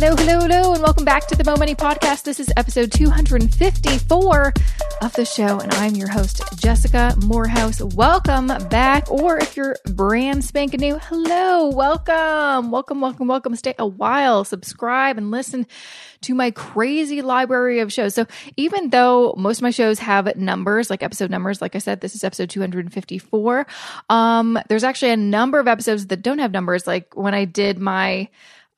Hello, hello, hello, and welcome back to the Mo Money Podcast. This is episode 254 of the show, and I'm your host, Jessica Moorhouse. Welcome back, or if you're brand spanking new, hello, welcome, welcome, welcome, welcome. Stay a while, subscribe, and listen to my crazy library of shows. So even though most of my shows have numbers, like episode numbers, like I said, this is episode 254. Um, there's actually a number of episodes that don't have numbers. Like when I did my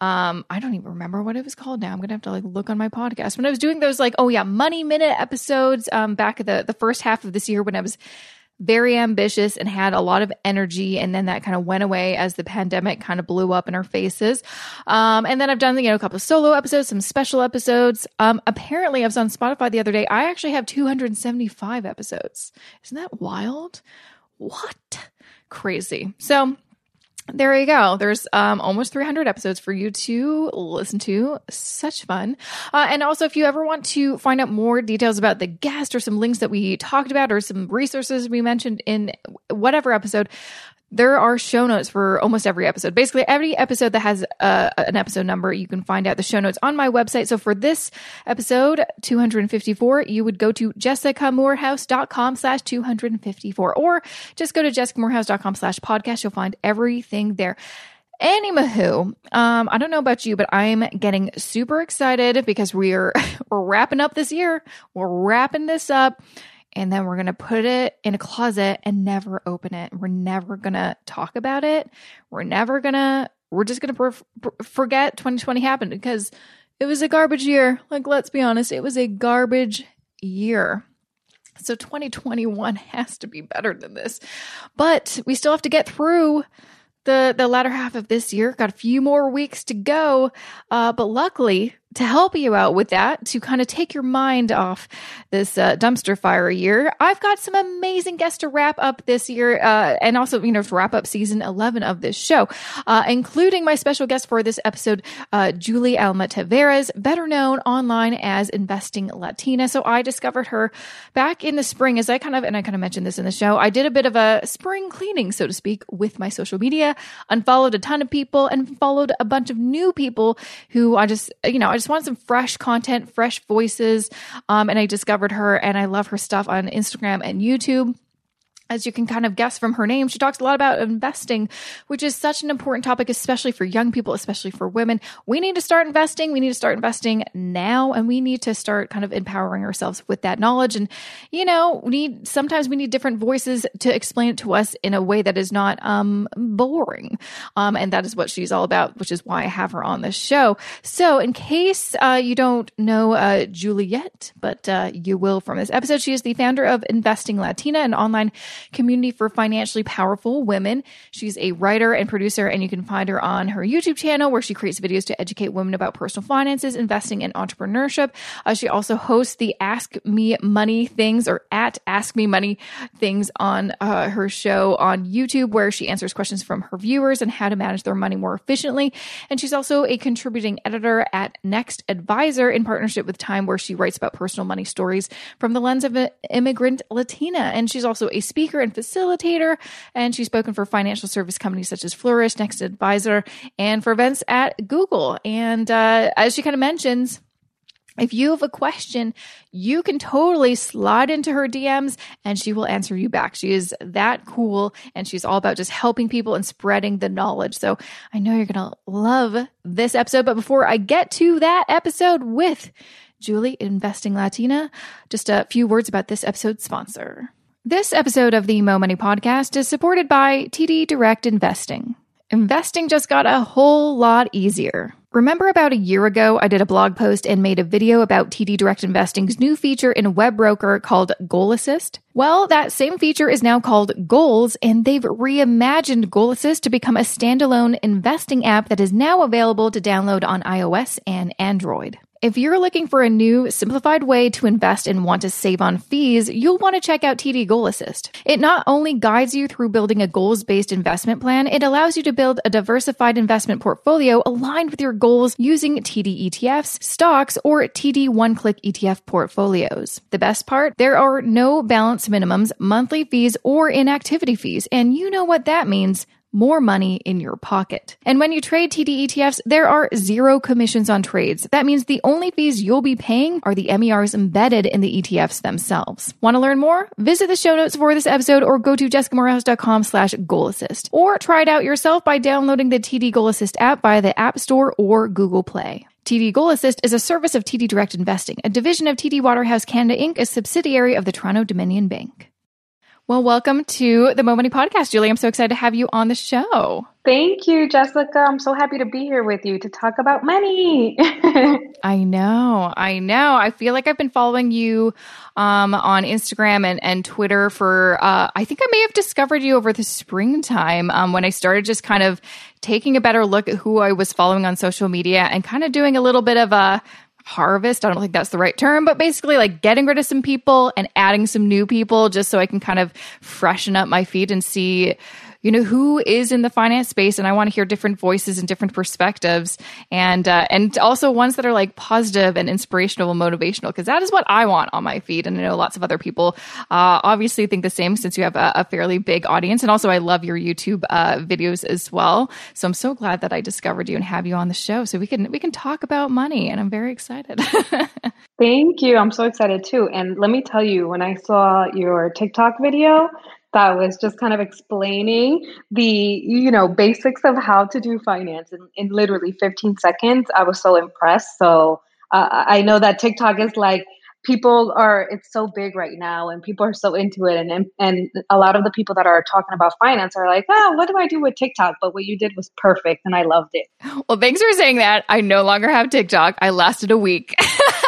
um, I don't even remember what it was called now. I'm gonna have to like look on my podcast. When I was doing those like, oh yeah, money minute episodes, um, back the the first half of this year when I was very ambitious and had a lot of energy and then that kind of went away as the pandemic kind of blew up in our faces. Um, and then i've done you know a couple of solo episodes some special episodes. Um, apparently i was on spotify the other day. I actually have 275 episodes. Isn't that wild? What? Crazy. So there you go. There's um, almost 300 episodes for you to listen to. Such fun. Uh, and also, if you ever want to find out more details about the guest or some links that we talked about or some resources we mentioned in whatever episode, there are show notes for almost every episode. Basically, every episode that has uh, an episode number, you can find out the show notes on my website. So for this episode, 254, you would go to jessicamoorhouse.com slash 254 or just go to jessicamoorhouse.com slash podcast. You'll find everything there. Anywho, um, I don't know about you, but I'm getting super excited because we're we're wrapping up this year. We're wrapping this up and then we're going to put it in a closet and never open it. We're never going to talk about it. We're never going to, we're just going to forget 2020 happened because it was a garbage year. Like, let's be honest, it was a garbage year. So 2021 has to be better than this. But we still have to get through the the latter half of this year. Got a few more weeks to go. Uh, but luckily, to help you out with that, to kind of take your mind off this uh, dumpster fire year, I've got some amazing guests to wrap up this year, uh, and also you know to wrap up season eleven of this show, uh, including my special guest for this episode, uh, Jully-Alma Taveras, better known online as Investing Latina. So I discovered her back in the spring, as I kind of and I kind of mentioned this in the show. I did a bit of a spring cleaning, so to speak, with my social media, unfollowed a ton of people, and followed a bunch of new people who I just you know I just wanted some fresh content, fresh voices. Um, and I discovered her and I love her stuff on Instagram and YouTube as you can kind of guess from her name, she talks a lot about investing, which is such an important topic, especially for young people, especially for women. We need to start investing. We need to start investing now, and we need to start kind of empowering ourselves with that knowledge. And, you know, we need sometimes we need different voices to explain it to us in a way that is not um, boring. Um, and that is what she's all about, which is why I have her on this show. So, in case uh, you don't know uh, Juliet, but uh, you will from this episode, she is the founder of Investing Latina, an online community for financially powerful women. She's a writer and producer, and you can find her on her YouTube channel where she creates videos to educate women about personal finances, investing, and entrepreneurship. Uh, she also hosts the Ask Me Money things or at Ask Me Money things on uh, her show on YouTube, where she answers questions from her viewers and how to manage their money more efficiently. And she's also a contributing editor at Next Advisor in partnership with Time, where she writes about personal money stories from the lens of an immigrant Latina. And she's also a speaker speaker and facilitator, and she's spoken for financial service companies such as Flourish, Next Advisor, and for events at Google. And uh, as she kind of mentions, if you have a question, you can totally slide into her DMs and she will answer you back. She is that cool and she's all about just helping people and spreading the knowledge. So I know you're going to love this episode. But before I get to that episode with Jully Investing Latina, just a few words about this episode's sponsor. This episode of the Mo Money Podcast is supported by TD Direct Investing. Investing just got a whole lot easier. Remember about a year ago, I did a blog post and made a video about TD Direct Investing's new feature in WebBroker called Goal Assist? Well, that same feature is now called Goals, and they've reimagined Goal Assist to become a standalone investing app that is now available to download on iOS and Android. If you're looking for a new, simplified way to invest and want to save on fees, you'll want to check out TD Goal Assist. It not only guides you through building a goals based investment plan, it allows you to build a diversified investment portfolio aligned with your goals using TD ETFs, stocks, or TD one click ETF portfolios. The best part? There are no balance minimums, monthly fees, or inactivity fees. And you know what that means more money in your pocket. And when you trade TD ETFs, there are zero commissions on trades. That means the only fees you'll be paying are the MERs embedded in the ETFs themselves. Want to learn more? Visit the show notes for this episode or go to jessicamoorhouse.com slash goal assist. Or try it out yourself by downloading the TD Goal Assist app via the App Store or Google Play. TD Goal Assist is a service of TD Direct Investing, a division of TD Waterhouse Canada Inc., a subsidiary of the Toronto Dominion Bank. Well, welcome to the Mo Money Podcast, Jully. I'm so excited to have you on the show. Thank you, Jessica. I'm so happy to be here with you to talk about money. I know, I know. I feel like I've been following you um, on Instagram and, and Twitter for, uh, I think I may have discovered you over the springtime um, when I started just kind of taking a better look at who I was following on social media and kind of doing a little bit of a harvest. I don't think that's the right term, but basically like getting rid of some people and adding some new people just so I can kind of freshen up my feed and see you know who is in the finance space and i want to hear different voices and different perspectives and uh, and also ones that are like positive and inspirational and motivational because that is what i want on my feed and i know lots of other people uh, obviously think the same since you have a, a, fairly big audience and also i love your youtube uh, videos as well. So i'm so glad that i discovered you and have you on the show so we can we can talk about money and i'm very excited. Thank you i'm so excited too and let me tell you when i saw your tiktok video that was just kind of explaining the you know basics of how to do finance in, in literally 15 seconds. I was so impressed. So uh, i know that tiktok is like people are it's so big right now and people are so into it. And, and a lot of the people that are talking about finance are like oh what do i do with tiktok? But what you did was perfect and i loved it. Well thanks for saying that. I no longer have tiktok. I lasted a week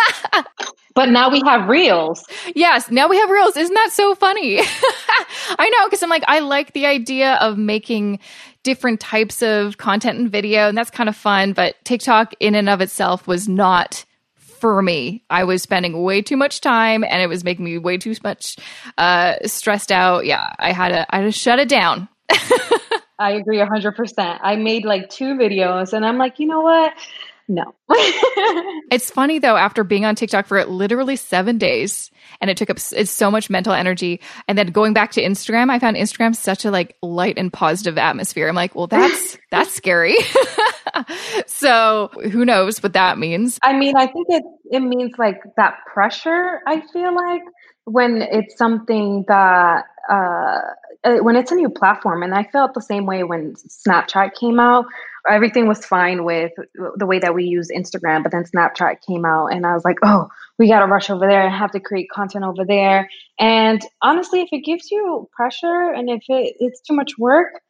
But now we have reels. Yes, now we have reels. Isn't that so funny? I know, because I'm like, I like the idea of making different types of content and video, and that's kind of fun. But TikTok, in and of itself, was not for me. I was spending way too much time, and it was making me way too much uh, stressed out. Yeah, I had to, I had to shut it down. I agree 100%. I made like two videos, and I'm like, you know what? No. it's funny though, after being on TikTok for literally seven days and it took up it's so much mental energy. And then going back to Instagram, I found Instagram such a like light and positive atmosphere. I'm like, well, that's, that's scary. so who knows what that means? I mean, I think it, it means like that pressure, I feel like when it's something that, uh, when it's a new platform and i felt the same way when snapchat came out. Everything was fine with the way that we use instagram but then snapchat came out and i was like oh we got to rush over there and have to create content over there. And honestly if it gives you pressure and if it, it's too much work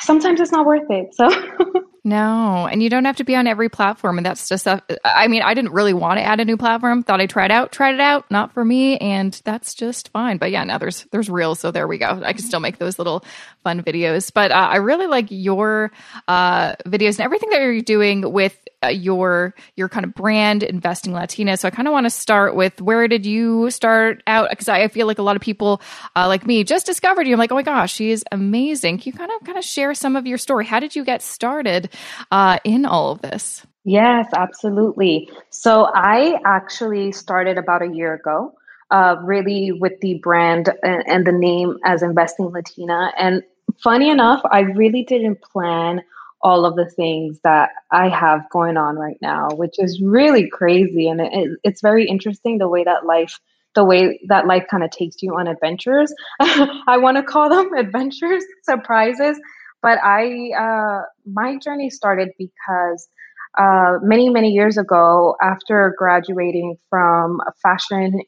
sometimes it's not worth it so No, and you don't have to be on every platform. And that's just, I mean, I didn't really want to add a new platform. Thought I tried out, tried it out, not for me. And that's just fine. But yeah, now there's, there's reels. So there we go. I can still make those little fun videos. But uh, I really like your uh, videos and everything that you're doing with uh, your, your kind of brand, Investing Latina. So I kind of want to start with where did you start out? Because I feel like a lot of people uh, like me just discovered you. I'm like, oh my gosh, she is amazing. Can you kind of, kind of share some of your story? How did you get started? Uh, in all of this. Yes, absolutely. So I actually started about a year ago, uh, really with the brand and, and the name as Investing Latina. And funny enough, I really didn't plan all of the things that I have going on right now, which is really crazy. And it, it's very interesting the way that life the way that life kind of takes you on adventures. I want to call them adventures, surprises, but I, uh, my journey started because uh, many, many years ago, after graduating from Fashion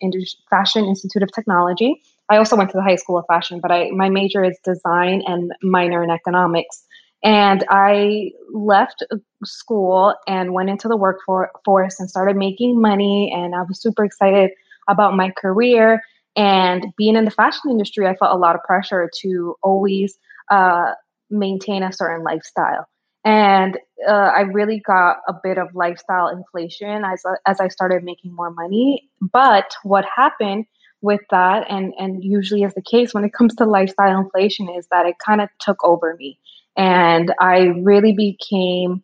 Fashion Institute of Technology, I also went to the High School of Fashion, but I, my major is design and minor in economics. And I left school and went into the workforce and started making money. And I was super excited about my career. And being in the fashion industry, I felt a lot of pressure to always uh, maintain a certain lifestyle. And uh, I really got a bit of lifestyle inflation as, as I started making more money. But what happened with that, and, and usually is the case when it comes to lifestyle inflation, is that it kind of took over me. And I really became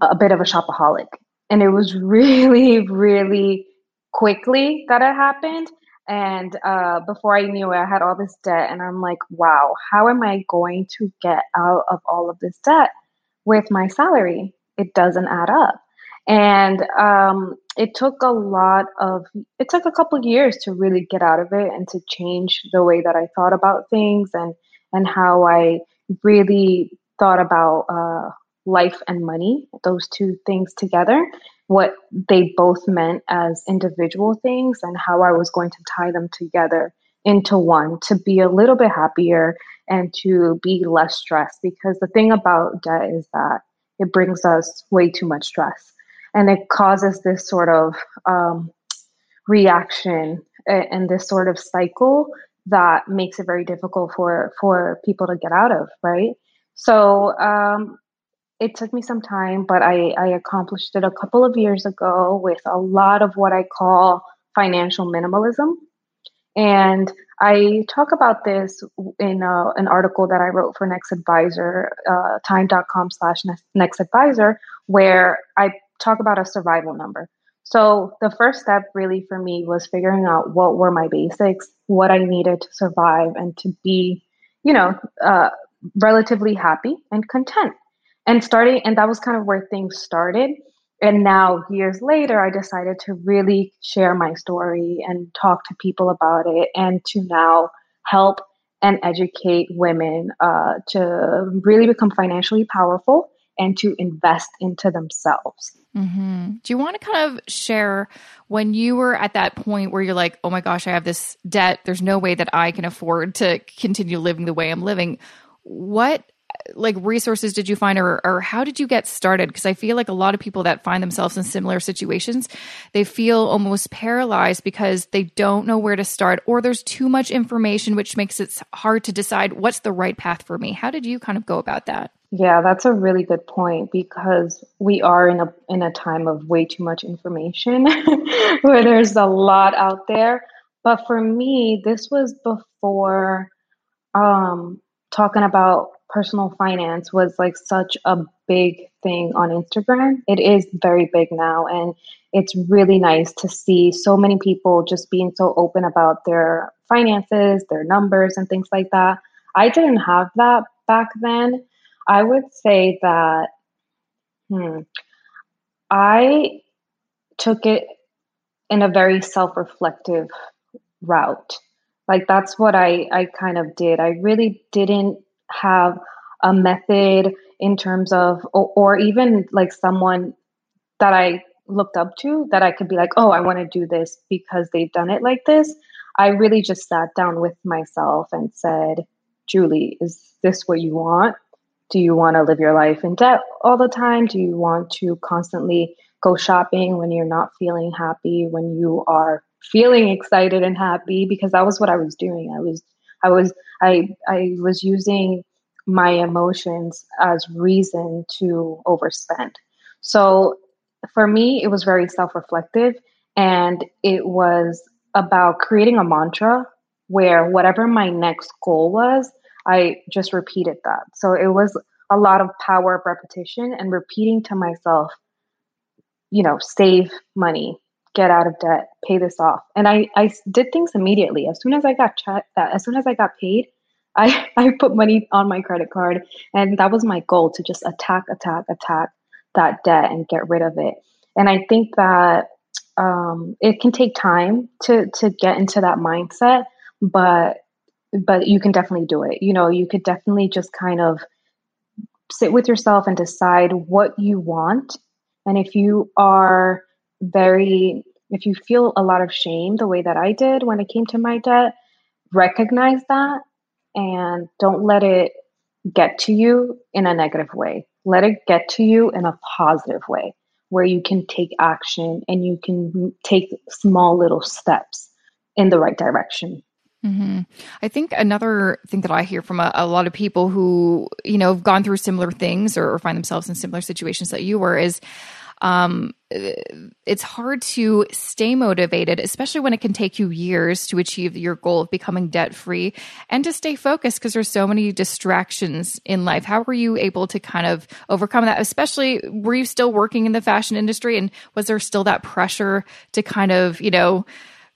a bit of a shopaholic. And it was really, really quickly that it happened. And uh, before I knew it, I had all this debt. And I'm like, wow, how am I going to get out of all of this debt with my salary? It doesn't add up. And um, it took a lot of, it took a couple years to really get out of it and to change the way that I thought about things and, and how I really thought about uh, life and money, those two things together what they both meant as individual things and how I was going to tie them together into one to be a little bit happier and to be less stressed. Because the thing about debt is that it brings us way too much stress and it causes this sort of um, reaction and this sort of cycle that makes it very difficult for for people to get out of right so um, it took me some time, but I, I accomplished it a couple of years ago with a lot of what I call financial minimalism. And I talk about this in a, an article that I wrote for Next Advisor, uh, time.com slash Next Advisor, where I talk about a survival number. So the first step really for me was figuring out what were my basics, what I needed to survive and to be, you know, uh, relatively happy and content and starting and that was kind of where things started and now years later i decided to really share my story and talk to people about it and to now help and educate women uh, to really become financially powerful and to invest into themselves. Mm-hmm. Do you want to kind of share when you were at that point where you're like, oh my gosh, I have this debt. There's no way that I can afford to continue living the way I'm living. What like resources did you find or, or how did you get started? Because i feel like a lot of people that find themselves in similar situations they feel almost paralyzed because they don't know where to start or there's too much information which makes it hard to decide what's the right path for me. How did you kind of go about that? Yeah that's a really good point because we are in a in a time of way too much information where there's a lot out there. But for me this was before um talking about personal finance was like such a big thing on Instagram. It is very big now. And it's really nice to see so many people just being so open about their finances, their numbers, and things like that. I didn't have that back then. I would say that, hmm, I took it in a very self reflective route. Like that's what I, I kind of did. I really didn't have a method in terms of, or, or even like someone that I looked up to that I could be like, oh, I want to do this because they've done it like this. I really just sat down with myself and said, Jully, is this what you want? Do you want to live your life in debt all the time? Do you want to constantly go shopping when you're not feeling happy, when you are feeling excited and happy? Because that was what I was doing. I was I was I I was using my emotions as reason to overspend. So for me, it was very self reflective and it was about creating a mantra where whatever my next goal was, I just repeated that. So it was a lot of power of repetition and repeating to myself, you know, save money, get out of debt, pay this off. And I, I did things immediately. As soon as I got ch- as soon as I got paid, I, I put money on my credit card and that was my goal to just attack, attack, attack that debt and get rid of it. And I think that um, it can take time to to get into that mindset, but but you can definitely do it. You know, you could definitely just kind of sit with yourself and decide what you want. And if you are very if you feel a lot of shame the way that I did when it came to my debt, recognize that and don't let it get to you in a negative way. Let it get to you in a positive way where you can take action and you can take small little steps in the right direction. Mm-hmm. I think another thing that I hear from a, a, lot of people who, you know, have gone through similar things or, or find themselves in similar situations that you were is um, it's hard to stay motivated, especially when it can take you years to achieve your goal of becoming debt free and to stay focused because there's so many distractions in life. How were you able to kind of overcome that? Especially, were you still working in the fashion industry and was there still that pressure to kind of, you know,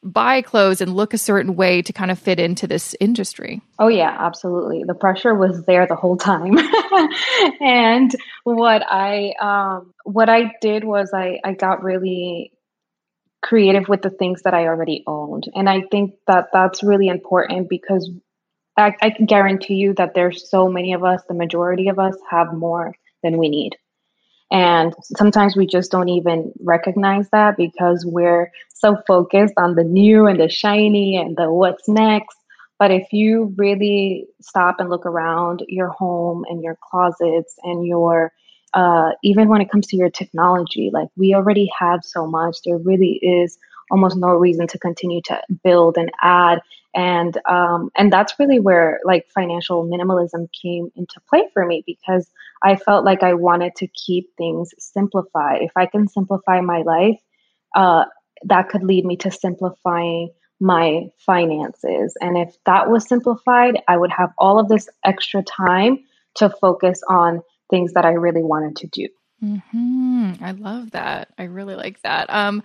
buy clothes and look a certain way to kind of fit into this industry. Oh yeah, absolutely. The pressure was there the whole time. and what I um what I did was I I got really creative with the things that I already owned. And I think that that's really important because I, I can guarantee you that there's so many of us, the majority of us have more than we need. And sometimes we just don't even recognize that because we're so focused on the new and the shiny and the what's next. But if you really stop and look around your home and your closets and your uh, even when it comes to your technology, like we already have so much, there really is almost no reason to continue to build and add. And um, and that's really where like financial minimalism came into play for me because i felt like i wanted to keep things simplified. If i can simplify my life uh, that could lead me to simplifying my finances. And if that was simplified i would have all of this extra time to focus on things that i really wanted to do. Mm-hmm. i love that. I really like that. Um,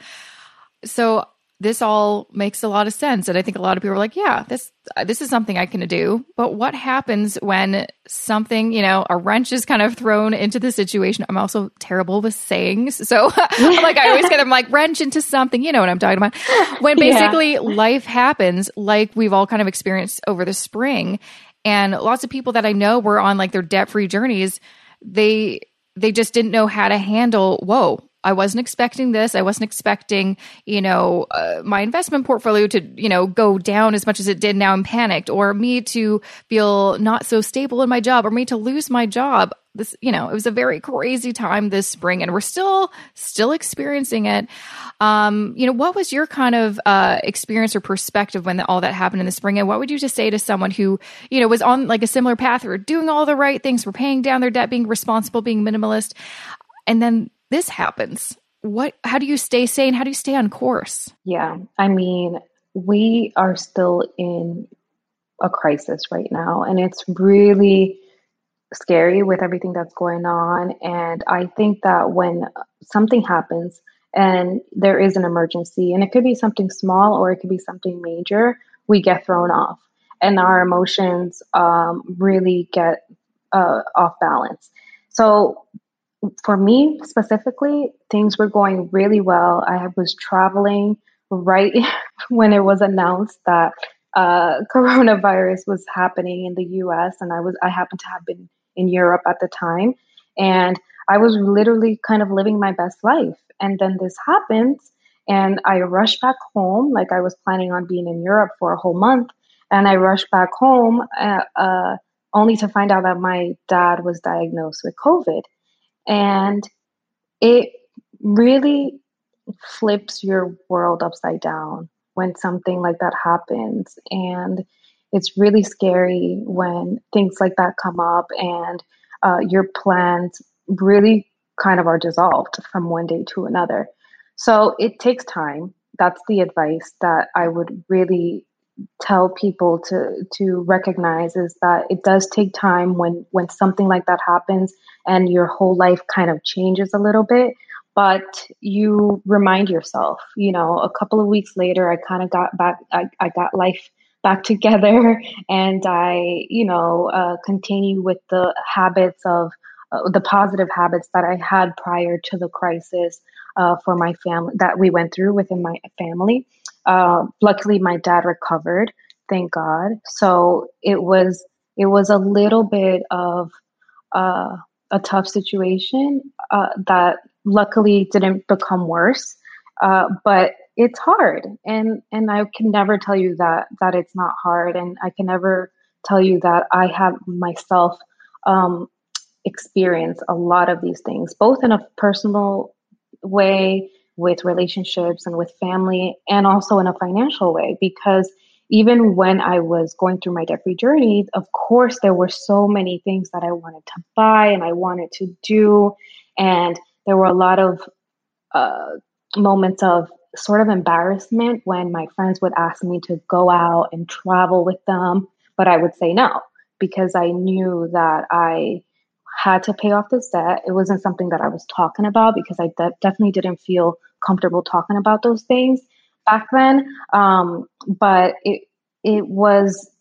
so this all makes a lot of sense. And i think a lot of people are like yeah this this is something i can do. But what happens when something you know a wrench is kind of thrown into the situation? I'm also terrible with sayings. So like i always get them like wrench into something. You know what i'm talking about. When basically yeah. life happens like we've all kind of experienced over the spring and lots of people that i know were on like their debt free journeys they they just didn't know how to handle whoa I wasn't expecting this. I wasn't expecting, you know, uh, my investment portfolio to, you know, go down as much as it did. Now I'm panicked, or me to feel not so stable in my job, or me to lose my job. This, you know, it was a very crazy time this spring, and we're still still experiencing it. Um, you know, what was your kind of uh, experience or perspective when the, all that happened in the spring, and what would you just say to someone who, you know, was on like a similar path or doing all the right things, were paying down their debt, being responsible, being minimalist, and then this happens. What how do you stay sane? How do you stay on course? Yeah i mean we are still in a crisis right now and it's really scary with everything that's going on. And i think that when something happens and there is an emergency and it could be something small or it could be something major we get thrown off. And our emotions um, really get uh, off balance. So for me specifically, things were going really well. I was traveling right when it was announced that uh, coronavirus was happening in the U.S. and I was I happened to have been in Europe at the time, and I was literally kind of living my best life. And then this happens, and I rushed back home, like I was planning on being in Europe for a whole month, and I rushed back home, uh, uh, only to find out that my dad was diagnosed with COVID. And it really flips your world upside down when something like that happens. And it's really scary when things like that come up and uh, your plans really kind of are dissolved from one day to another. So it takes time. That's the advice that I would really tell people to to recognize is that it does take time when when something like that happens and your whole life kind of changes a little bit but you remind yourself you know a couple of weeks later i kind of got back I, I got life back together and i you know uh, continue with the habits of uh, the positive habits that i had prior to the crisis uh, for my family that we went through within my family uh, luckily, my dad recovered, thank God. So it was it was a little bit of uh, a tough situation uh, that luckily didn't become worse. Uh, but it's hard, and and I can never tell you that that it's not hard, and I can never tell you that I have myself um, experienced a lot of these things, both in a personal way with relationships and with family and also in a financial way because even when I was going through my debt free journey, of course, there were so many things that I wanted to buy and I wanted to do. And there were a lot of uh, moments of sort of embarrassment when my friends would ask me to go out and travel with them, but I would say no because I knew that I had to pay off this debt. It wasn't something that I was talking about because I de- definitely didn't feel comfortable talking about those things. back then. Um, but it it was,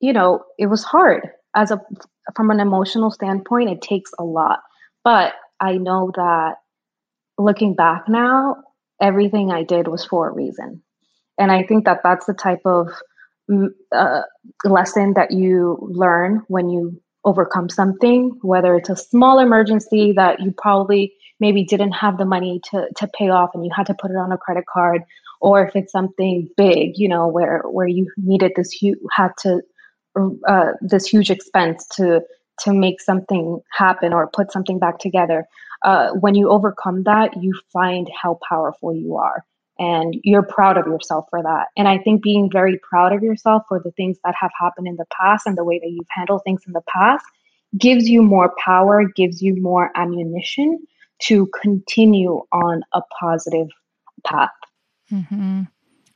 you know, it was hard as a from an emotional standpoint. It takes a lot, but I know that looking back now, everything I did was for a reason, and I think that that's the type of mm, uh, lesson that you learn when you overcome something, whether it's a small emergency that you probably maybe didn't have the money to, to pay off and you had to put it on a credit card, or if it's something big, you know, where, where you needed this, you had to, uh, this huge expense to, to make something happen or put something back together. Uh, when you overcome that, you find how powerful you are and you're proud of yourself for that. And I think being very proud of yourself for the things that have happened in the past and the way that you've handled things in the past gives you more power, gives you more ammunition to continue on a positive path. Mm-hmm.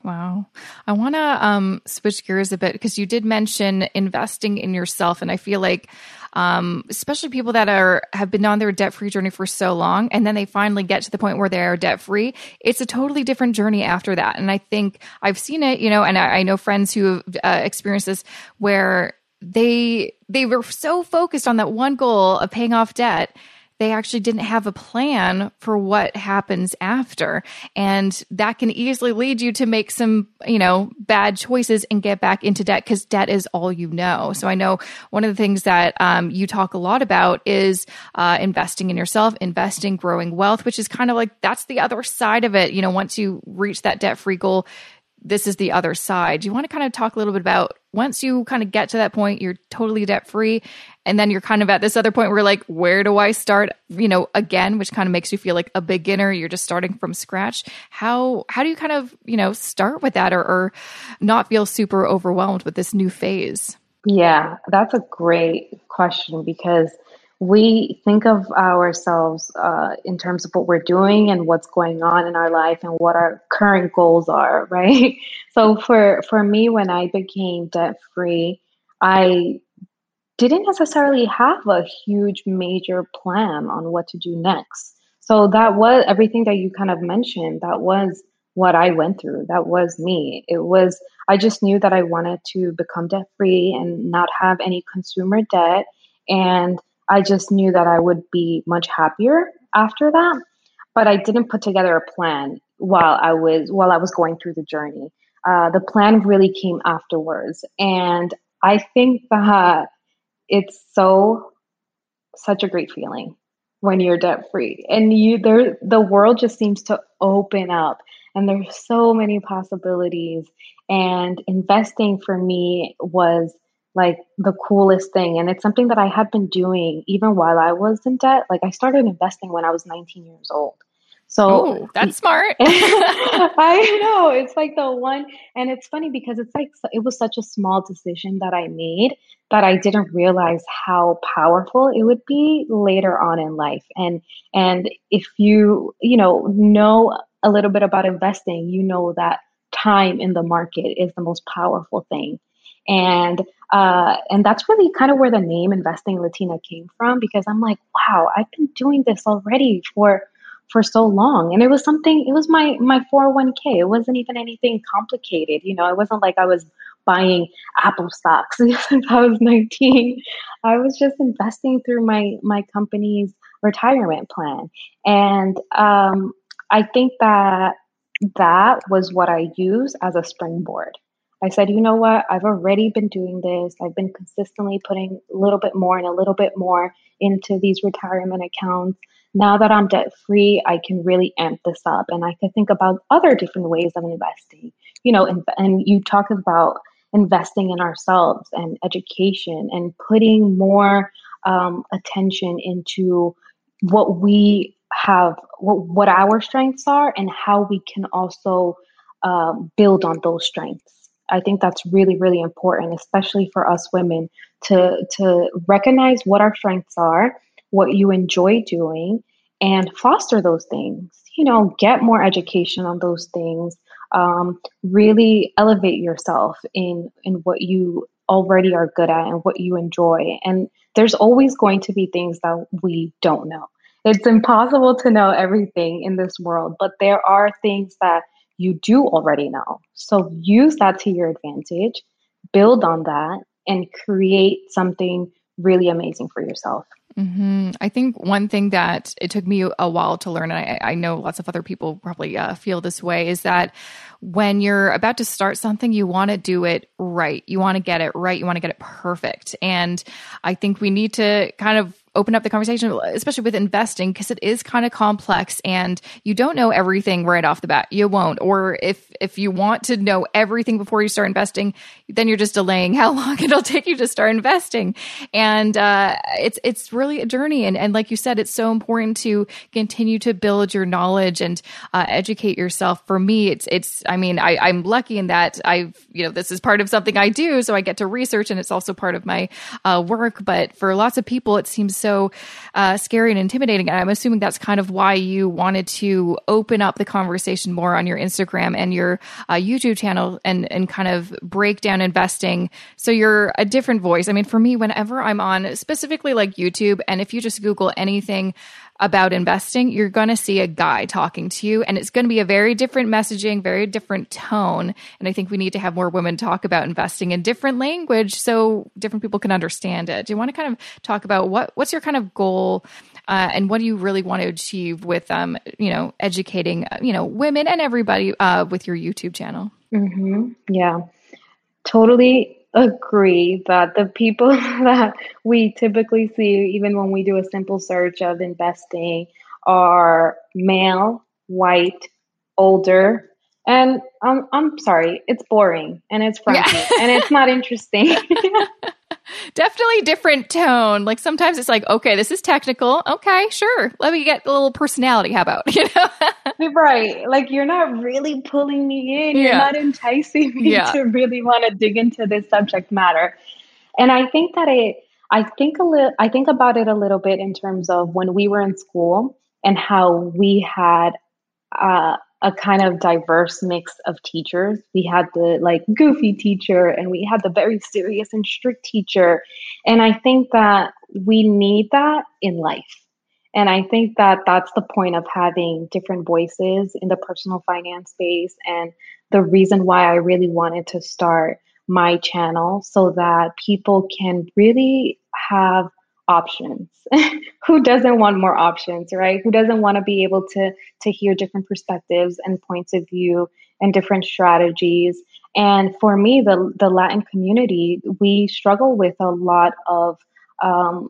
Wow. I want to um, switch gears a bit because you did mention investing in yourself. And I feel like um, especially people that are have been on their debt free journey for so long, and then they finally get to the point where they are debt free. It's a totally different journey after that, and I think I've seen it, you know, and I, I know friends who have uh, experienced this where they they were so focused on that one goal of paying off debt they actually didn't have a plan for what happens after. And that can easily lead you to make some, you know, bad choices and get back into debt because debt is all you know. So I know one of the things that um, you talk a lot about is uh, investing in yourself, investing, growing wealth, which is kind of like that's the other side of it. You know, once you reach that debt free goal, this is the other side. Do you want to kind of talk a little bit about once you kind of get to that point, you're totally debt free, and then you're kind of at this other point where like, where do I start? You know, again, which kind of makes you feel like a beginner. You're just starting from scratch. How how do you kind of you know start with that or, or not feel super overwhelmed with this new phase? Yeah, that's a great question because we think of ourselves uh, in terms of what we're doing and what's going on in our life and what our current goals are, right? So for for me, when I became debt free, I didn't necessarily have a huge major plan on what to do next. So that was everything that you kind of mentioned. That was what I went through. That was me. It was I just knew that I wanted to become debt free and not have any consumer debt and I just knew that I would be much happier after that. But I didn't put together a plan while I was while I was going through the journey. Uh, the plan really came afterwards, and I think that it's so such a great feeling when you're debt free and you there the world just seems to open up and there's so many possibilities and investing for me was like the coolest thing. And it's something that I had been doing even while I was in debt. Like I started investing when I was 19 years old. So Ooh, that's smart. I know. It's like the one and it's funny because it's like it was such a small decision that I made that I didn't realize how powerful it would be later on in life. And and if you, you know, know a little bit about investing, you know that time in the market is the most powerful thing and uh, and that's really kind of where the name investing latina came from because i'm like wow i've been doing this already for for so long and it was something it was my my 401k it wasn't even anything complicated you know it wasn't like i was buying apple stocks since i was 19 i was just investing through my my company's retirement plan and um, i think that that was what i used as a springboard I said, you know what? I've already been doing this. I've been consistently putting a little bit more and a little bit more into these retirement accounts. Now that I'm debt free, I can really amp this up and I can think about other different ways of investing. You know, and, and you talk about investing in ourselves and education and putting more um, attention into what we have, what, what our strengths are, and how we can also um, build on those strengths. I think that's really, really important, especially for us women, to to recognize what our strengths are, what you enjoy doing, and foster those things. You know, get more education on those things. Um, really elevate yourself in in what you already are good at and what you enjoy. And there's always going to be things that we don't know. It's impossible to know everything in this world, but there are things that you do already know. So use that to your advantage, build on that, and create something really amazing for yourself. Mm-hmm. I think one thing that it took me a while to learn, and I, I know lots of other people probably uh, feel this way, is that when you're about to start something, you want to do it right. You want to get it right. You want to get it perfect. And I think we need to kind of open up the conversation, especially with investing, because it is kind of complex and you don't know everything right off the bat. You won't. Or if if you want to know everything before you start investing, then you're just delaying how long it'll take you to start investing. And uh, it's it's really a journey. And and like you said, it's so important to continue to build your knowledge and uh, educate yourself. For me, it's it's. I mean, I, I'm lucky in that I've you know this is part of something I do, so I get to research, and it's also part of my uh, work. But for lots of people, it seems so so uh, scary and intimidating. And I'm assuming that's kind of why you wanted to open up the conversation more on your Instagram and your uh, YouTube channel and and kind of break down investing. So you're a different voice. I mean, for me, whenever I'm on specifically like YouTube, and if you just Google anything about investing, you're going to see a guy talking to you and it's going to be a very different messaging, very different tone. And I think we need to have more women talk about investing in different language so different people can understand it. Do you want to kind of talk about what what's your kind of goal uh, and what do you really want to achieve with um, you know, educating, uh, you know, women and everybody uh, with your YouTube channel? Mm-hmm. Yeah. Totally agree that the people that we typically see, even when we do a simple search of investing, are male, white, older. And I'm, I'm sorry, it's boring and it's frumpy yeah. and it's not interesting. definitely different tone. Like sometimes it's like, okay, this is technical. Okay, sure. Let me get a little personality. How about, you know? right. Like you're not really pulling me in. You're not enticing me yeah. to really want to dig into this subject matter. And I think that it, I think a little, I think about it a little bit in terms of when we were in school and how we had uh, a kind of diverse mix of teachers. We had the like goofy teacher and we had the very serious and strict teacher. And I think that we need that in life. And I think that that's the point of having different voices in the personal finance space and the reason why I really wanted to start my channel so that people can really have options. Who doesn't want more options right? Who doesn't want to be able to to hear different perspectives and points of view and different strategies? And for me the the latin community we struggle with a lot of um,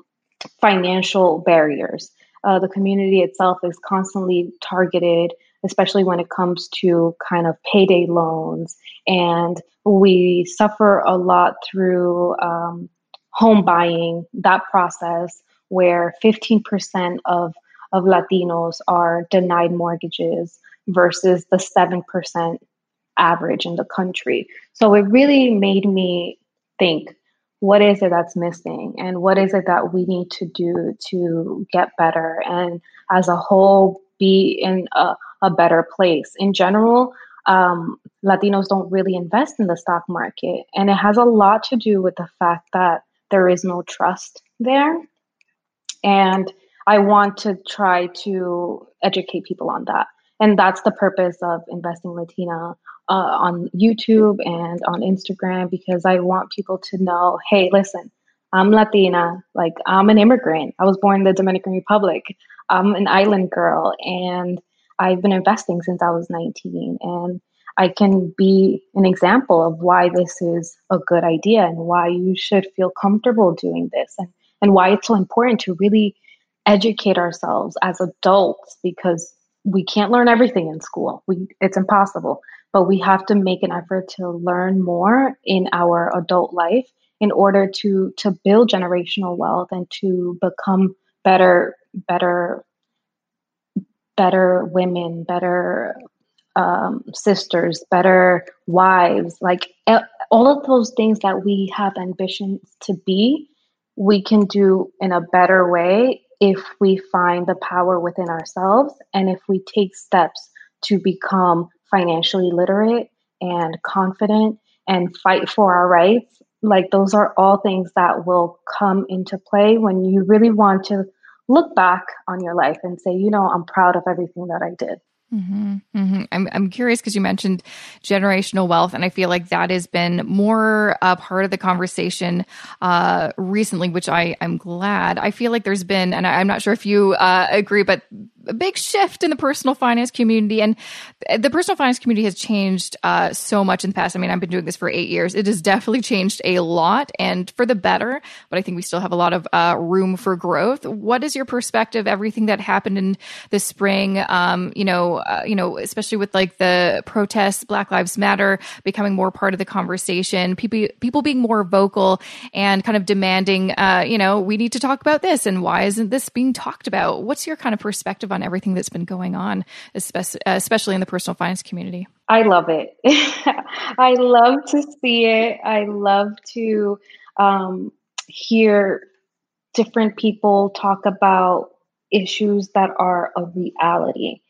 financial barriers. Uh, the community itself is constantly targeted especially when it comes to kind of payday loans. And we suffer a lot through um, home buying, that process where 15% of, of Latinos are denied mortgages versus the 7% average in the country. So it really made me think what is it that's missing and what is it that we need to do to get better and as a whole be in a, a better place. In general, um, Latinos don't really invest in the stock market. And it has a lot to do with the fact that there is no trust there. And I want to try to educate people on that. And that's the purpose of Investing Latina uh, on YouTube and on Instagram because I want people to know hey, listen, I'm Latina. Like, I'm an immigrant. I was born in the Dominican Republic. I'm an island girl. And I've been investing since I was 19. And I can be an example of why this is a good idea and why you should feel comfortable doing this and, and why it's so important to really educate ourselves as adults because we can't learn everything in school. We, it's impossible, but we have to make an effort to learn more in our adult life in order to to build generational wealth and to become better better better women, better um, sisters, better wives, like all of those things that we have ambitions to be, we can do in a better way if we find the power within ourselves and if we take steps to become financially literate and confident and fight for our rights. Like, those are all things that will come into play when you really want to look back on your life and say, you know, I'm proud of everything that I did. Mm-hmm, mm-hmm. I'm I'm curious because you mentioned generational wealth, and I feel like that has been more a part of the conversation uh, recently, which I I'm glad. I feel like there's been, and I, am not sure if you uh, agree, but a big shift in the personal finance community. And the personal finance community has changed uh, so much in the past. I mean, I've been doing this for eight years. It has definitely changed a lot and for the better, but I think we still have a lot of uh, room for growth. What is your perspective? Everything that happened in the spring, um, you know, uh, you know, especially with like the protests, Black Lives Matter becoming more part of the conversation, people, people being more vocal and kind of demanding, uh, you know, we need to talk about this and why isn't this being talked about? What's your kind of perspective on on everything that's been going on, especially in the personal finance community? I love it. I love to see it. I love to um, hear different people talk about issues that are a reality.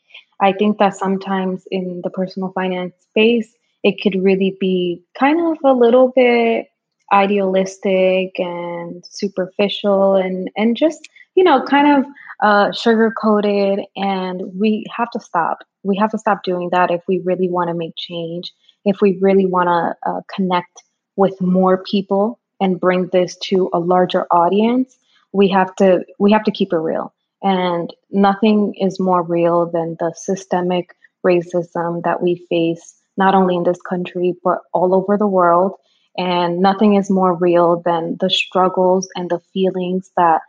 I think that sometimes in the personal finance space, it could really be kind of a little bit idealistic and superficial and and just you know kind of uh, sugar coated, and we have to stop. We have to stop doing that if we really want to make change. If we really want to uh, connect with more people and bring this to a larger audience, we have to we have to keep it real. And nothing is more real than the systemic racism that we face not only in this country but all over the world. And nothing is more real than the struggles and the feelings that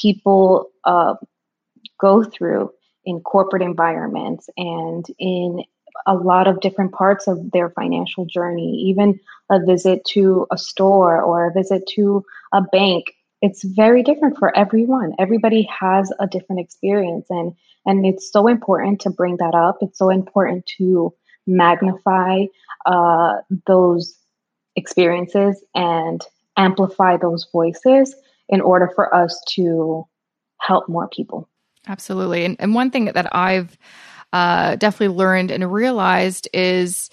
people uh, go through in corporate environments and in a lot of different parts of their financial journey, even a visit to a store or a visit to a bank. It's very different for everyone. Everybody has a different experience and and it's so important to bring that up. It's so important to magnify uh, those experiences and amplify those voices in order for us to help more people. Absolutely. And, and one thing that I've uh, definitely learned and realized is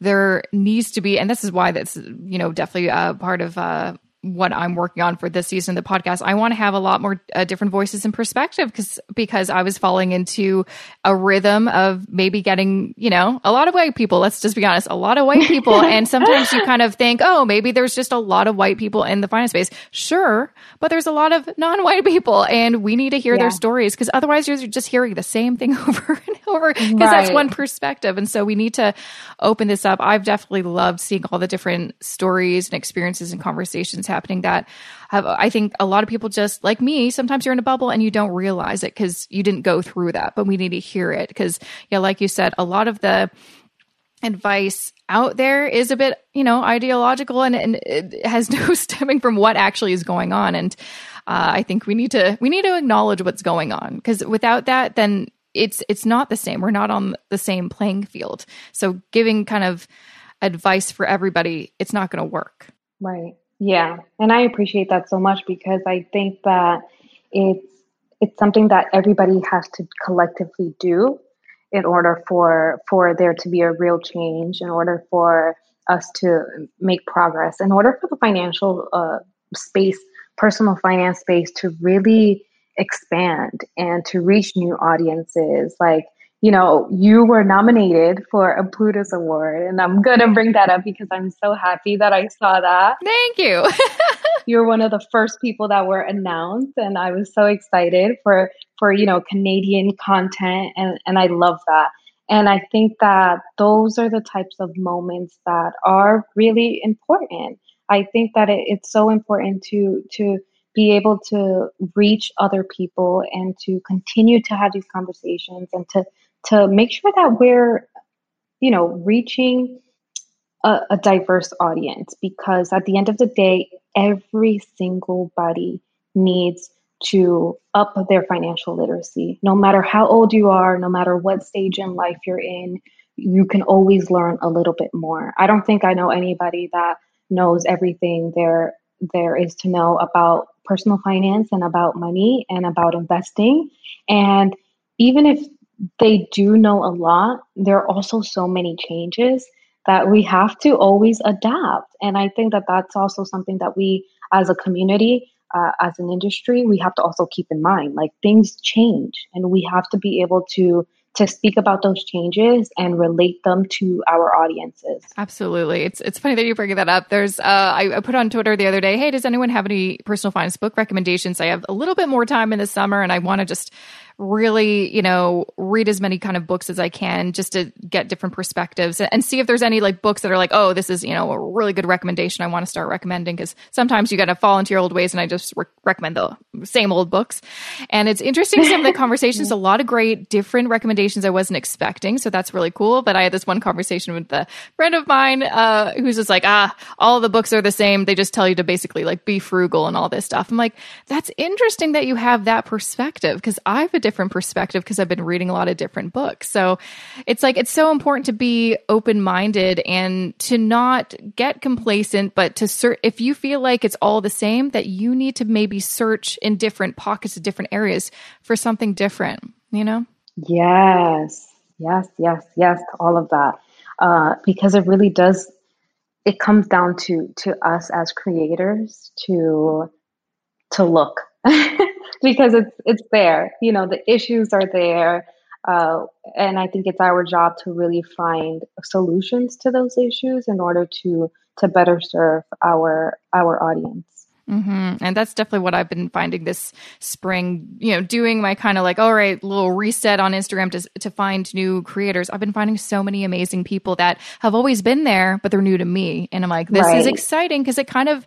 there needs to be, and this is why that's, you know, definitely a part of uh, what I'm working on for this season of the podcast. I want to have a lot more uh, different voices and perspective because because I was falling into a rhythm of maybe getting you know a lot of white people. Let's just be honest, a lot of white people, and sometimes you kind of think, oh, maybe there's just a lot of white people in the finance space. Sure, but there's a lot of non-white people, and we need to hear yeah. their stories because otherwise you're just hearing the same thing over and over because right. that's one perspective, and so we need to open this up. I've definitely loved seeing all the different stories and experiences and conversations happening that have, I think a lot of people just like me, sometimes you're in a bubble and you don't realize it because you didn't go through that, but we need to hear it because, yeah, like you said, a lot of the advice out there is a bit, you know, ideological and, and it has no stemming from what actually is going on. And uh, I think we need to we need to acknowledge what's going on because without that, then it's it's not the same. We're not on the same playing field. So giving kind of advice for everybody, it's not going to work. Right. Yeah, and I appreciate that so much because I think that it's it's something that everybody has to collectively do in order for for there to be a real change, in order for us to make progress, in order for the financial uh, space, personal finance space, to really expand and to reach new audiences. Like you know, you were nominated for a Plutus Award. And I'm going to bring that up because I'm so happy that I saw that. Thank you. You're one of the first people that were announced. And I was so excited for, for you know, Canadian content. And, and I love that. And I think that those are the types of moments that are really important. I think that it, it's so important to, to, be able to reach other people and to continue to have these conversations and to to make sure that we're, you know, reaching a, a diverse audience because at the end of the day, every single body needs to up their financial literacy. No matter how old you are, no matter what stage in life you're in, you can always learn a little bit more. I don't think I know anybody that knows everything there there is to know about personal finance and about money and about investing. And even if they do know a lot, there are also so many changes that we have to always adapt. And I think that that's also something that we, as a community, uh, as an industry, we have to also keep in mind. Like things change, and we have to be able to to speak about those changes and relate them to our audiences. Absolutely. It's it's funny that you bring that up. There's uh, I, I put on Twitter the other day, hey, does anyone have any personal finance book recommendations? I have a little bit more time in the summer and I want to just really, you know, read as many kind of books as I can just to get different perspectives and see if there's any like books that are like, oh, this is, you know, a really good recommendation. I want to start recommending because sometimes you got to fall into your old ways and I just re- recommend the same old books. And it's interesting some of the conversations, a lot of great different recommendations I wasn't expecting. So that's really cool. But I had this one conversation with a friend of mine uh, who's just like, ah, all the books are the same. They just tell you to basically like be frugal and all this stuff. I'm like, that's interesting that you have that perspective because I've different perspective because I've been reading a lot of different books. So it's like it's so important to be open minded and to not get complacent, but to search if you feel like it's all the same, that you need to maybe search in different pockets of different areas for something different, you know? Yes, yes, yes, yes, to all of that. Uh, because it really does it comes down to to us as creators to to look because it's it's there. You know, the issues are there. Uh, and I think it's our job to really find solutions to those issues in order to to better serve our our audience. Mm-hmm. And that's definitely what I've been finding this spring. You know, doing my kind of like, all right, little reset on Instagram to to find new creators. I've been finding so many amazing people that have always been there, but they're new to me, and I'm like, this right. is exciting because it kind of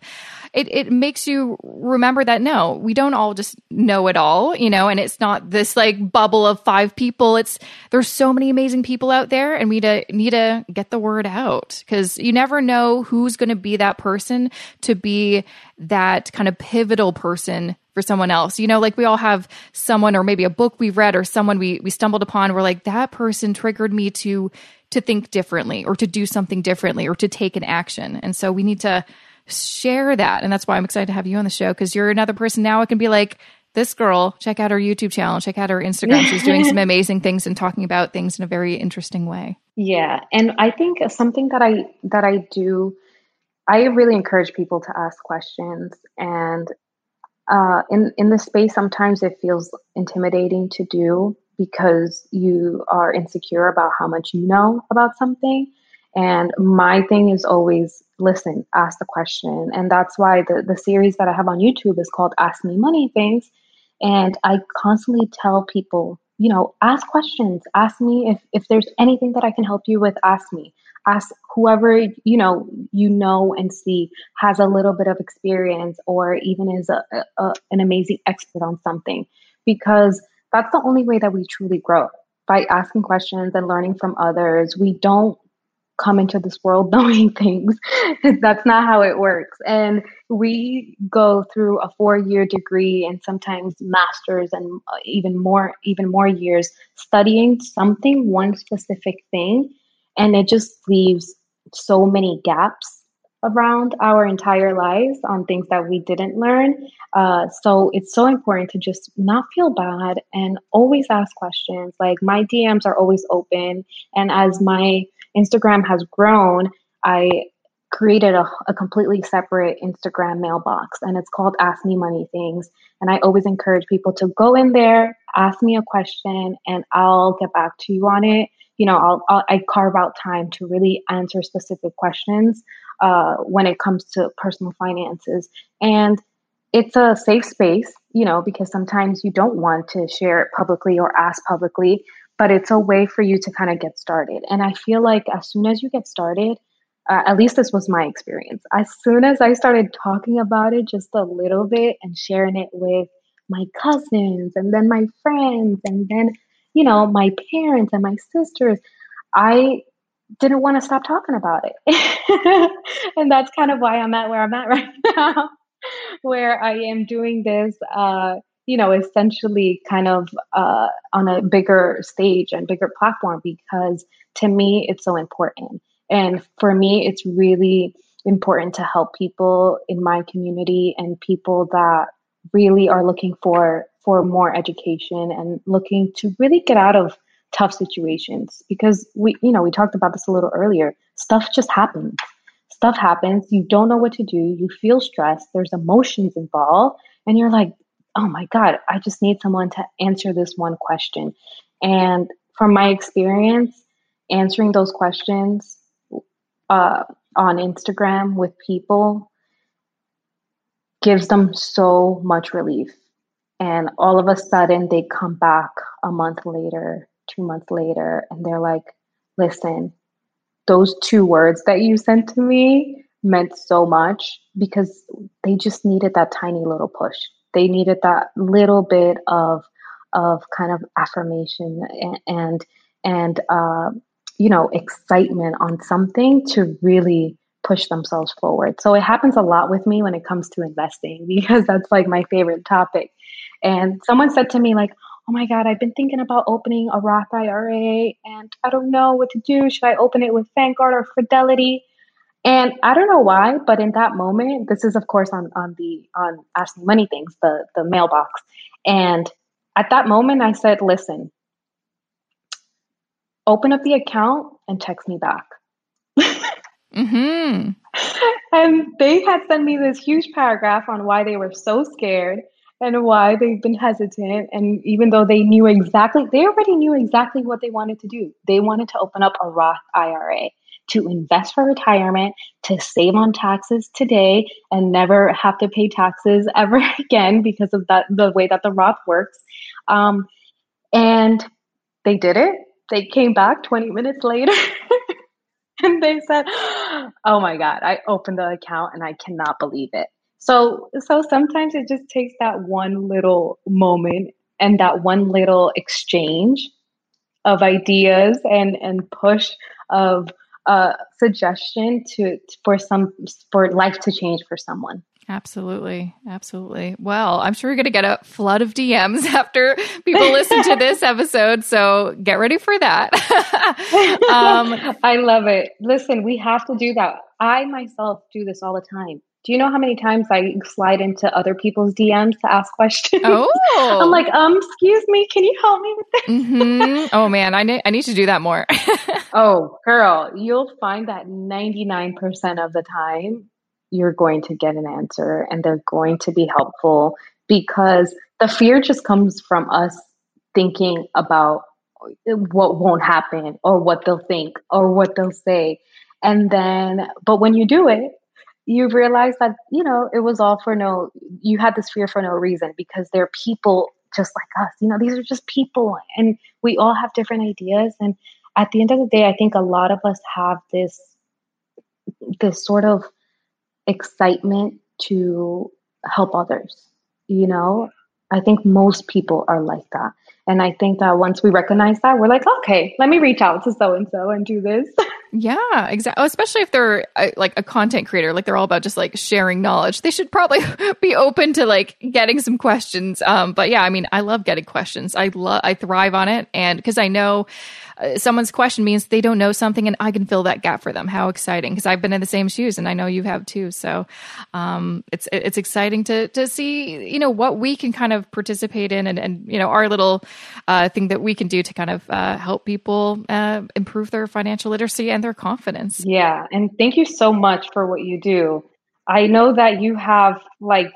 it, it makes you remember that no, we don't all just know it all, you know, and it's not this like bubble of five people. It's there's so many amazing people out there and we to, need to get the word out because you never know who's going to be that person to be that kind of pivotal person for someone else. You know, like we all have someone or maybe a book we've read or someone we we stumbled upon we're like that person triggered me to to think differently or to do something differently or to take an action. And so we need to share that. And that's why I'm excited to have you on the show because you're another person now I can be like, this girl, check out her YouTube channel, check out her Instagram. She's doing some amazing things and talking about things in a very interesting way. Yeah. And I think something that I that I do I really encourage people to ask questions and uh, in in the space sometimes it feels intimidating to do because you are insecure about how much you know about something and my thing is always listen, ask the question. And that's why the, the series that I have on YouTube is called Ask Me Money Things. And I constantly tell people, you know, ask questions. Ask me if, if there's anything that I can help you with, ask me. Ask whoever, you know, you know and see has a little bit of experience or even is a, a, an amazing expert on something. Because that's the only way that we truly grow by asking questions and learning from others. We don't come into this world knowing things. That's not how it works. And we go through a four year degree and sometimes masters and uh, even more even more years studying something one specific thing and it just leaves so many gaps around our entire lives on things that we didn't learn. Uh, so it's so important to just not feel bad and always ask questions. Like my DMs are always open. And as my Instagram has grown, I created a, a, completely separate Instagram mailbox and it's called Ask Me Money Things. And I always encourage people to go in there, ask me a question, and I'll get back to you on it. You know, I'll, I'll i carve out time to really answer specific questions uh, when it comes to personal finances. And it's a safe space, you know, because sometimes you don't want to share it publicly or ask publicly but it's a way for you to kind of get started. And I feel like as soon as you get started, uh, at least this was my experience. As soon as I started talking about it just a little bit and sharing it with my cousins and then my friends and then, you know, my parents and my sisters, I didn't want to stop talking about it. and that's kind of why I'm at where I'm at right now, where I am doing this. Uh, you know, essentially kind of uh, on a bigger stage and bigger platform because to me, it's so important. And for me, it's really important to help people in my community and people that really are looking for for more education and looking to really get out of tough situations because we you know we talked about this a little earlier. Stuff just happens. Stuff happens. You don't know what to do. You feel stressed. There's emotions involved. And you're like oh my God, I just need someone to answer this one question. And from my experience answering those questions uh, on Instagram with people gives them so much relief. And all of a sudden, they come back a month later, two months later, and they're like, listen, those two words that you sent to me meant so much because they just needed that tiny little push. They needed that little bit of of kind of affirmation and and, uh, you know excitement on something to really push themselves forward. So it happens a lot with me when it comes to investing because that's like my favorite topic. And someone said to me like, "Oh my god, I've been thinking about opening a Roth IRA and I don't know what to do. Should I open it with Vanguard or Fidelity?" And I don't know why, but in that moment, this is of course on on the on Ask Me Money Things, the the mailbox. And at that moment I said, "Listen, open up the account and text me back." mm-hmm. And they had sent me this huge paragraph on why they were so scared and why they've been hesitant. And even though they knew exactly, they already knew exactly what they wanted to do. They wanted to open up a Roth IRA to invest for retirement, to save on taxes today and never have to pay taxes ever again because of that the way that the Roth works. Um, and they did it. They came back 20 minutes later and they said, "Oh my god, I opened the account and I cannot believe it." So so sometimes it just takes that one little moment and that one little exchange of ideas and and push of a suggestion to for some for life to change for someone. Absolutely. Absolutely. Well, I'm sure you're going to get a flood of DMs after people listen to this episode. So get ready for that. um, I love it. Listen, we have to do that. I myself do this all the time. Do you know how many times I slide into other people's DMs to ask questions? Oh, I'm like, um, excuse me, can you help me with this? mm-hmm. Oh man, I need I need to do that more. oh, girl, you'll find that 99% of the time you're going to get an answer and they're going to be helpful because the fear just comes from us thinking about what won't happen or what they'll think or what they'll say. And then, but when you do it, you realize that you know it was all for no you had this fear for no reason because they're people just like us you know these are just people and we all have different ideas. And at the end of the day i think a lot of us have this this sort of excitement to help others you know? I think most people are like that. And i think that once we recognize that we're like okay let me reach out to so and so and do this Yeah, exactly. Especially if they're uh, like a content creator, like they're all about just like sharing knowledge. They should probably be open to like getting some questions. Um, but yeah, I mean, I love getting questions. I love, I thrive on it, and because I know uh, someone's question means they don't know something, and I can fill that gap for them. How exciting! Because I've been in the same shoes, and I know you have too. So, um, it's it's exciting to to see you know what we can kind of participate in, and and you know our little uh, thing that we can do to kind of uh, help people uh, improve their financial literacy and and their confidence. Yeah. And thank you so much for what you do. I know that you have like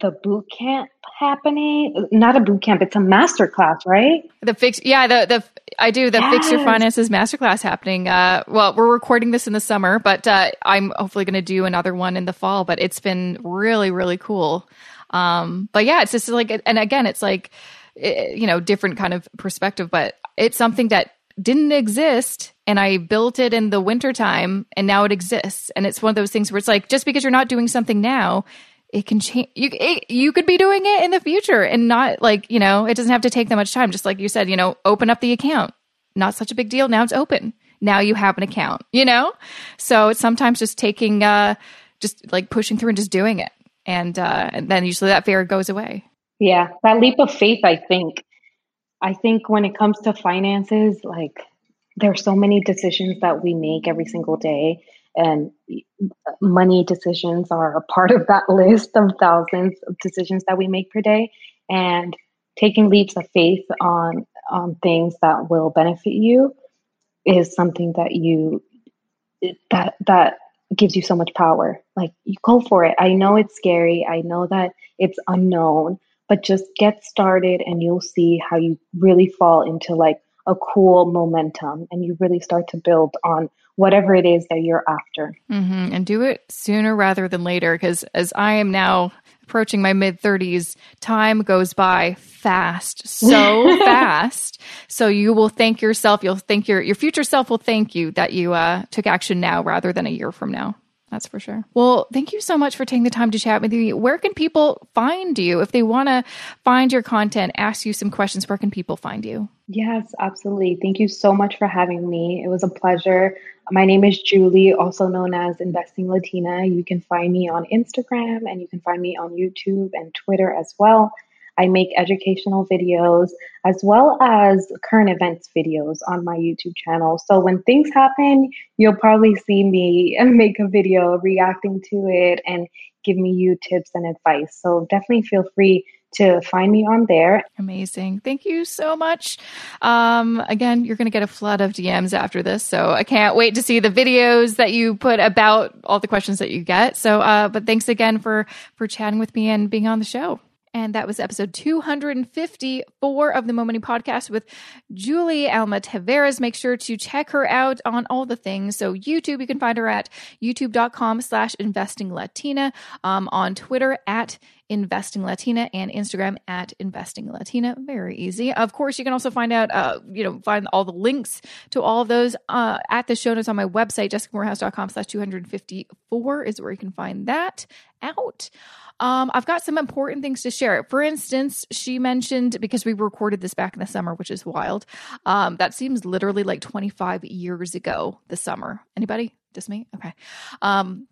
the boot camp happening not a boot camp it's a master class right the fix yeah the the i do the yes. fix your finances master class happening uh well we're recording this in the summer but uh i'm hopefully going to do another one in the fall but it's been really really cool um but yeah it's just like and again it's like eh, you know different kind of perspective but it's something that didn't exist and I built it in the wintertime and now it exists. And it's one of those things where it's like, just because you're not doing something now, it can change. You, it, you could be doing it in the future and not like, you know, it doesn't have to take that much time. Just like you said, you know, open up the account. Not such a big deal. Now it's open. Now you have an account, you know? So it's sometimes just taking, uh, just like pushing through and just doing it. And, uh, and then usually that fear goes away. Yeah. That leap of faith, I think, I think when it comes to finances, like there are so many decisions that we make every single day, and money decisions are a part of that list of thousands of decisions that we make per day. And taking leaps of faith on on things that will benefit you is something that you that that gives you so much power. Like you go for it. I know it's scary. I know that it's unknown, but just get started and you'll see how you really fall into like a cool momentum and you really start to build on whatever it is that you're after. Mm-hmm. And do it sooner rather than later. Because as I am now approaching my mid 30s, time goes by fast, so fast. So you will thank yourself. You'll thank your, your future self will thank you that you uh, took action now rather than a year from now. That's for sure. Well, thank you so much for taking the time to chat with me. Where can people find you if they want to find your content, ask you some questions? Where can people find you? Yes, absolutely. Thank you so much for having me. It was a pleasure. My name is Jully, also known as Investing Latina. You can find me on Instagram and you can find me on YouTube and Twitter as well. I make educational videos as well as current events videos on my YouTube channel. So when things happen, you'll probably see me make a video reacting to it and giving you tips and advice. So definitely feel free to find me on there. Amazing. Thank you so much. Um, again, you're going to get a flood of DMs after this. So I can't wait to see the videos that you put about all the questions that you get. So, uh, but thanks again for, for chatting with me and being on the show. And that was episode 254 of the Mo podcast with Jully-Alma Taveras. Make sure to check her out on all the things. So YouTube, you can find her at youtube.com slash investing Latina, um, on Twitter at investing Latina and Instagram at investing Latina. Very easy. Of course, you can also find out, uh, you know, find all the links to all of those uh, at the show notes on my website, jessicamoorhouse.com slash 254 is where you can find that out. Um, I've got some important things to share. For instance, she mentioned because we recorded this back in the summer, which is wild. Um, that seems literally like 25 years ago. The summer. Anybody? Just me? Okay. Um,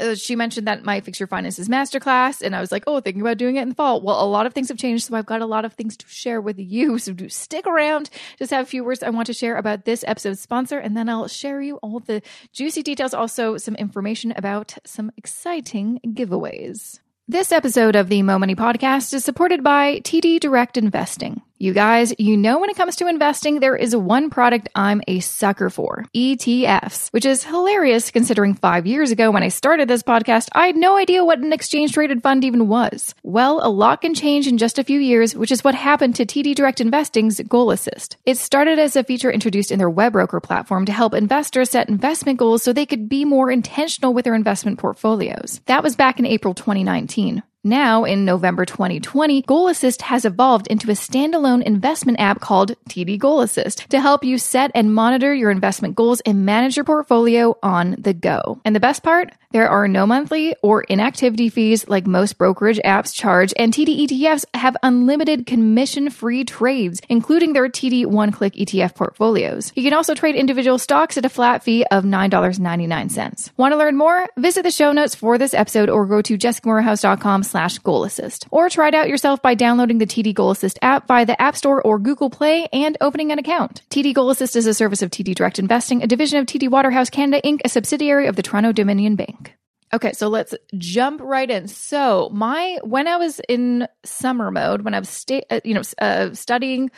uh, she mentioned that my Fix Your Finances masterclass, and I was like, oh, thinking about doing it in the fall. Well, a lot of things have changed, so I've got a lot of things to share with you. So do stick around. Just have a few words I want to share about this episode's sponsor, and then I'll share you all the juicy details, also some information about some exciting giveaways. This episode of the Mo Money Podcast is supported by TD Direct Investing. You guys, you know, when it comes to investing, there is one product I'm a sucker for ETFs, which is hilarious considering five years ago when I started this podcast, I had no idea what an exchange traded fund even was. Well, a lot can change in just a few years, which is what happened to TD Direct Investing's Goal Assist. It started as a feature introduced in their WebBroker platform to help investors set investment goals so they could be more intentional with their investment portfolios. That was back in April 2019. Now, in November 2020, Goal Assist has evolved into a standalone investment app called TD Goal Assist to help you set and monitor your investment goals and manage your portfolio on the go. And the best part? There are no monthly or inactivity fees like most brokerage apps charge, and TD ETFs have unlimited commission free trades, including their TD one click ETF portfolios. You can also trade individual stocks at a flat fee of $9.99. Want to learn more? Visit the show notes for this episode or go to jessicamoorhouse.com slash goal assist. Or try it out yourself by downloading the TD Goal Assist app via the App Store or Google Play and opening an account. TD Goal Assist is a service of TD Direct Investing, a division of TD Waterhouse Canada Inc., a subsidiary of the Toronto Dominion Bank. Okay, so let's jump right in. So, my when I was in summer mode, when I was sta- uh, you know uh, studying,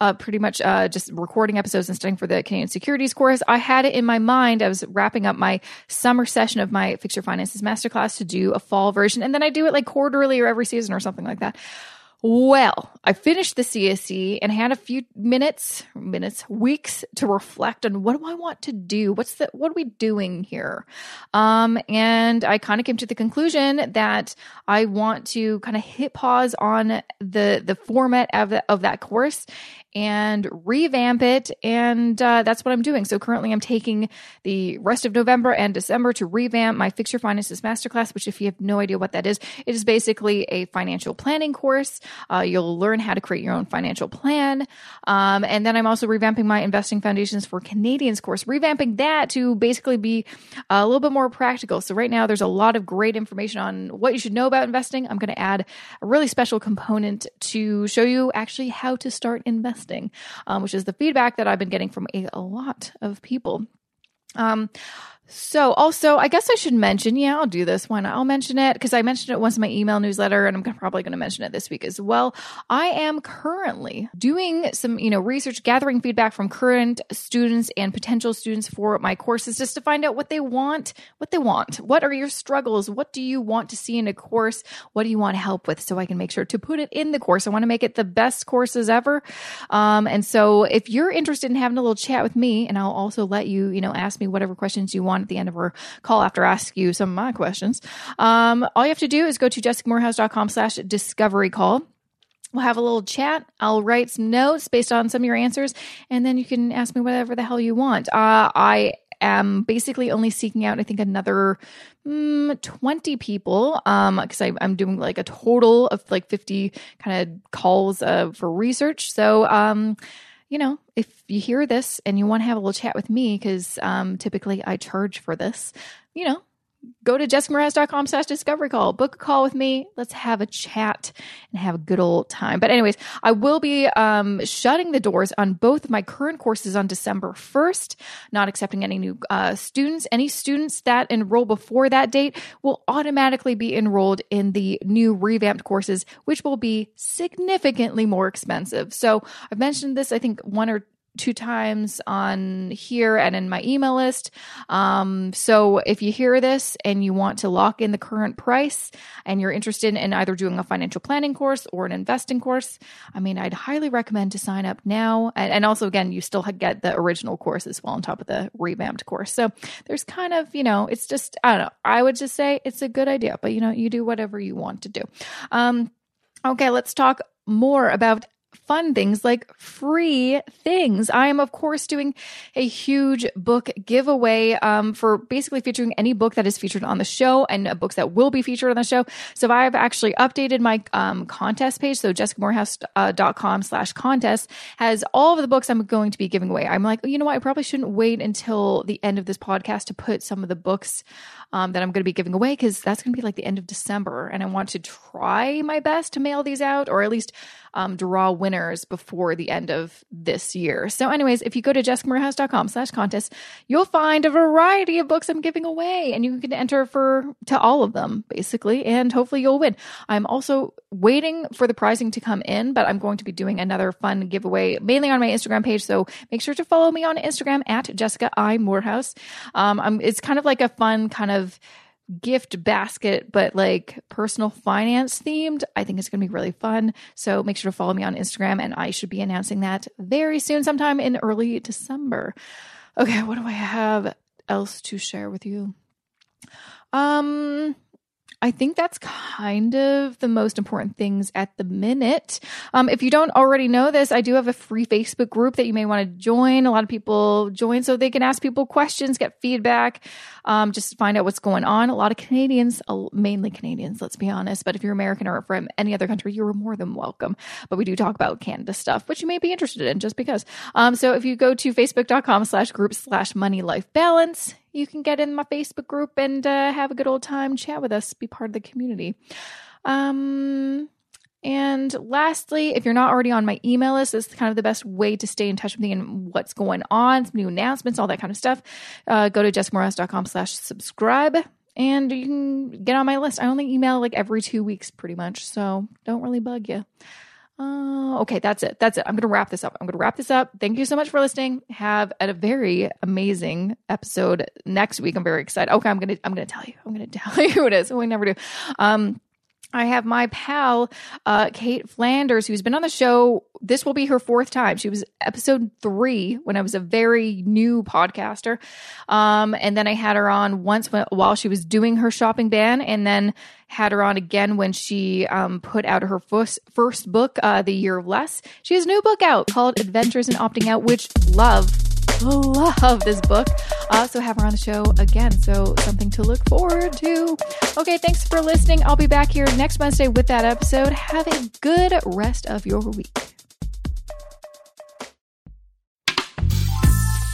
uh, pretty much uh, just recording episodes and studying for the Canadian Securities course, I had it in my mind. I was wrapping up my summer session of my Fix Your Finances masterclass to do a fall version, and then I do it like quarterly or every season or something like that. Well, I finished the CSC and had a few minutes, minutes, weeks to reflect on what do I want to do? What's the what are we doing here? Um, and I kind of came to the conclusion that I want to kind of hit pause on the the format of the, of that course and revamp it. And uh, that's what I'm doing. So currently, I'm taking the rest of November and December to revamp my Fix Your Finances Masterclass, which, if you have no idea what that is, it is basically a financial planning course. Uh, you'll learn how to create your own financial plan. Um, and then I'm also revamping my Investing Foundations for Canadians course, revamping that to basically be a little bit more practical. So right now, there's a lot of great information on what you should know about investing. I'm going to add a really special component to show you actually how to start investing um, which is the feedback that I've been getting from a, a lot of people. Um, So, also, I guess I should mention, yeah, I'll do this one. I'll mention it because I mentioned it once in my email newsletter and I'm probably going to mention it this week as well. I am currently doing some, you know, research, gathering feedback from current students and potential students for my courses just to find out what they want, what they want. What are your struggles? What do you want to see in a course? What do you want help with so I can make sure to put it in the course? I want to make it the best courses ever. Um, and so if you're interested in having a little chat with me, and I'll also let you, you know, ask me whatever questions you want at the end of our call after I ask you some of my questions. Um, all you have to do is go to jessicamoorhouse.com slash discovery call. We'll have a little chat. I'll write some notes based on some of your answers, and then you can ask me whatever the hell you want. Uh, I am basically only seeking out, I think, another mm, 20 people because um, I'm doing like a total of like 50 kind of calls uh, for research. So, um, you know, if you hear this and you want to have a little chat with me, because um, typically I charge for this, you know, go to jessicamoorhouse.com slash discovery call. Book a call with me. Let's have a chat and have a good old time. But anyways i will be um, shutting the doors on both of my current courses on december 1st not accepting any new uh, students. Any students that enroll before that date will automatically be enrolled in the new revamped courses which will be significantly more expensive. So i've mentioned this i think one or two times on here and in my email list. Um, so if you hear this and you want to lock in the current price and you're interested in either doing a financial planning course or an investing course, I mean, I'd highly recommend to sign up now. And, and also, again, you still get the original course as well on top of the revamped course. So there's kind of, you know, it's just, I don't know. I would just say it's a good idea, but you know, you do whatever you want to do. Um, okay, let's talk more about fun things like free things. I am, of course, doing a huge book giveaway um, for basically featuring any book that is featured on the show and books that will be featured on the show. So I've actually updated my um, contest page. So jessicamoorhouse.com uh, slash contest has all of the books I'm going to be giving away. I'm like, you know what? I probably shouldn't wait until the end of this podcast to put some of the books um, that I'm going to be giving away because that's going to be like the end of December. And I want to try my best to mail these out or at least um, draw winners before the end of this year. So, anyways, if you go to jessicamoorhouse.com slash contest, you'll find a variety of books I'm giving away and you can enter for to all of them basically, and hopefully you'll win. I'm also waiting for the pricing to come in, but I'm going to be doing another fun giveaway mainly on my Instagram page. So make sure to follow me on Instagram at Jessica I Moorhouse. Um, it's kind of like a fun kind of gift basket, but like personal finance themed. I think it's going to be really fun. So make sure to follow me on Instagram, and I should be announcing that very soon, sometime in early December. Okay, what do I have else to share with you? Um, I think that's kind of the most important things at the minute. Um, if you don't already know this, I do have a free Facebook group that you may want to join. A lot of people join so they can ask people questions, get feedback, um, just find out what's going on. A lot of Canadians, mainly Canadians, let's be honest, but if you're American or from any other country, you're more than welcome. But we do talk about Canada stuff, which you may be interested in just because. Um, so if you go to facebook.com slash group slash money life balance, you can get in my Facebook group and uh, have a good old time, chat with us, be part of the community. Um, and lastly, if you're not already on my email list, is kind of the best way to stay in touch with me and what's going on, some new announcements, all that kind of stuff. Uh, go to jessicamoorhouse.com slash subscribe and you can get on my list. I only email like every two weeks pretty much, so don't really bug you. Uh, okay, that's it. That's it. I'm going to wrap this up. I'm going to wrap this up. Thank you so much for listening. Have a very amazing episode next week. I'm very excited. Okay, I'm going to I'm going to tell you. I'm going to tell you who it is. We never do. Um I have my pal, uh, Cait Flanders, who's been on the show. This will be her fourth time. She was episode three when I was a very new podcaster. Um, and then I had her on once while she was doing her shopping ban, and then had her on again when she um, put out her first, first book, uh, The Year of Less. She has a new book out called Adventures in Opting Out, which love love this book. Also have her on the show again, so something to look forward to. Okay, thanks for listening. I'll be back here next Wednesday with that episode. Have a good rest of your week.